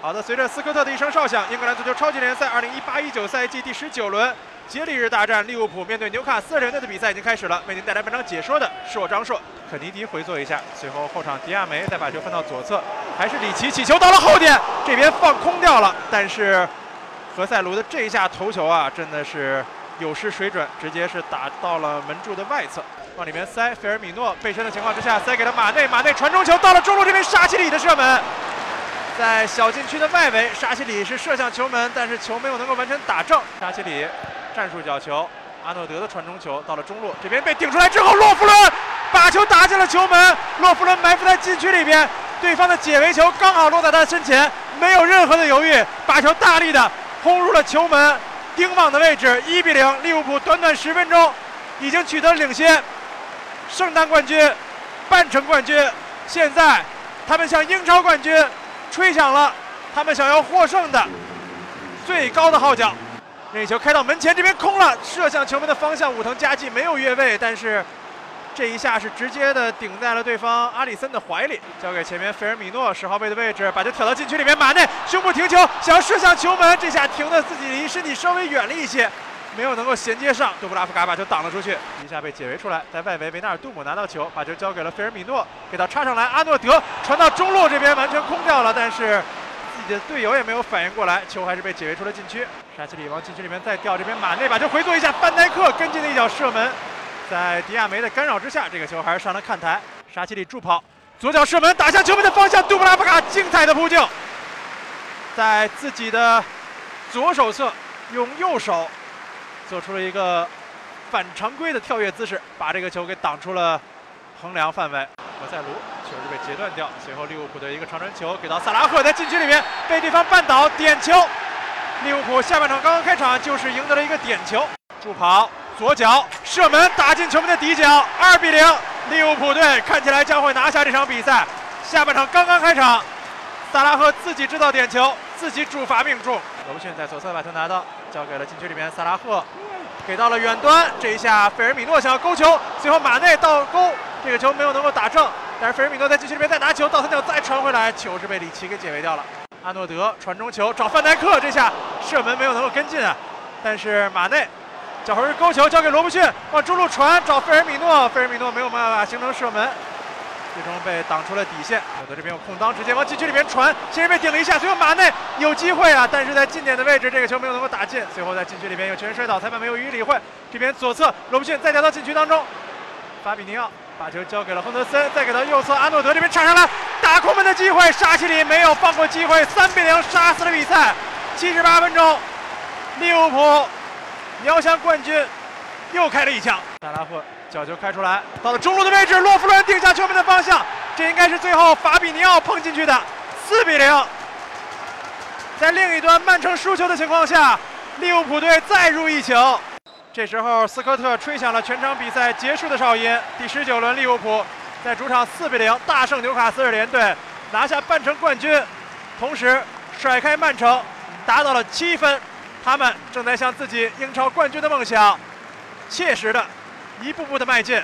好的，随着斯科特的一声哨响，英格兰足球超级联赛2018-19赛季第十九轮接力日大战，利物浦面对纽卡斯尔联队的比赛已经开始了。为您带来本场解说的是我张硕。肯尼迪回做一下，随后后场迪亚梅再把球分到左侧，还是里奇起球到了后点，这边放空掉了。但是何塞卢的这一下头球啊，真的是有失水准，直接是打到了门柱的外侧，往里面塞。费尔米诺背身的情况之下，塞给了马内，马内传中球到了中路这边，沙奇里的射门。在小禁区的外围，沙奇里是射向球门，但是球没有能够完全打正。沙奇里战术角球，阿诺德的传中球到了中路，这边被顶出来之后，洛夫伦把球打进了球门。洛夫伦埋伏在禁区里边，对方的解围球刚好落在他的身前，没有任何的犹豫，把球大力的轰入了球门丁网的位置。一比零，利物浦短短十分钟已经取得领先，圣诞冠军、半程冠军，现在他们向英超冠军。吹响了他们想要获胜的最高的号角，那球开到门前，这边空了，射向球门的方向，武藤佳纪没有越位，但是这一下是直接的顶在了对方阿里森的怀里，交给前面费尔米诺十号位的位置，把球挑到禁区里面，马内胸部停球，想要射向球门，这下停的自己离身体稍微远了一些，没有能够衔接上，杜布拉夫卡把球挡了出去，一下被解围出来，在外围维纳尔杜姆拿到球，把球交给了费尔米诺，给他插上来，阿诺德传到中路这边完全空掉了，但是。自己的队友也没有反应过来，球还是被解围出了禁区。沙奇里往禁区里面再掉，这边马内把球回做一下，范戴克跟进的一脚射门，在迪亚梅的干扰之下，这个球还是上了看台。沙奇里助跑，左脚射门打向球门的方向，杜布拉夫卡精彩的扑救，在自己的左手侧用右手做出了一个反常规的跳跃姿势，把这个球给挡出了横梁范围。何塞卢球是被截断掉，随后利物浦的一个长传球给到萨拉赫，在禁区里面被对方绊倒，点球。利物浦下半场刚刚开场就是赢得了一个点球，助跑左脚射门打进球门的底角，二比零，利物浦队看起来将会拿下这场比赛。下半场刚刚开场，萨拉赫自己制造点球，自己主罚命中。罗布逊在左侧把球拿到，交给了禁区里面萨拉赫，给到了远端，这一下费尔米诺想要勾球，最后马内倒钩。这个球没有能够打正，但是费尔米诺在禁区里面再拿球，倒三角再传回来，球是被里奇给解围掉了。阿诺德传中球找范戴克，这下射门没有能够跟进啊。但是马内脚后跟勾球交给罗布逊，往中路传找费尔米诺，费尔米诺没有办法形成射门，最终被挡出了底线。有的这边有空当，直接往禁区里面传，先是被顶了一下，最后马内有机会啊，但是在近点的位置，这个球没有能够打进，最后在禁区里面有球员摔倒，裁判没有予以理会。这边左侧罗布逊再掉到禁区当中，法比尼奥。把球交给了亨德森，再给到右侧阿诺德这边铲上来打空门的机会，沙奇里没有放过机会，三比零杀死了比赛。七十八分钟，利物浦遥想冠军又开了一枪。萨拉赫角球开出来，到了中路的位置，洛夫伦定下球门的方向，这应该是最后法比尼奥碰进去的，四比零。在另一端曼城输球的情况下，利物浦队再入一球。这时候，斯科特吹响了全场比赛结束的哨音。第十九轮，利物浦在主场四比零大胜纽卡斯尔联队，拿下半程冠军，同时甩开曼城，达到了七分。他们正在向自己英超冠军的梦想，切实的一步步的迈进。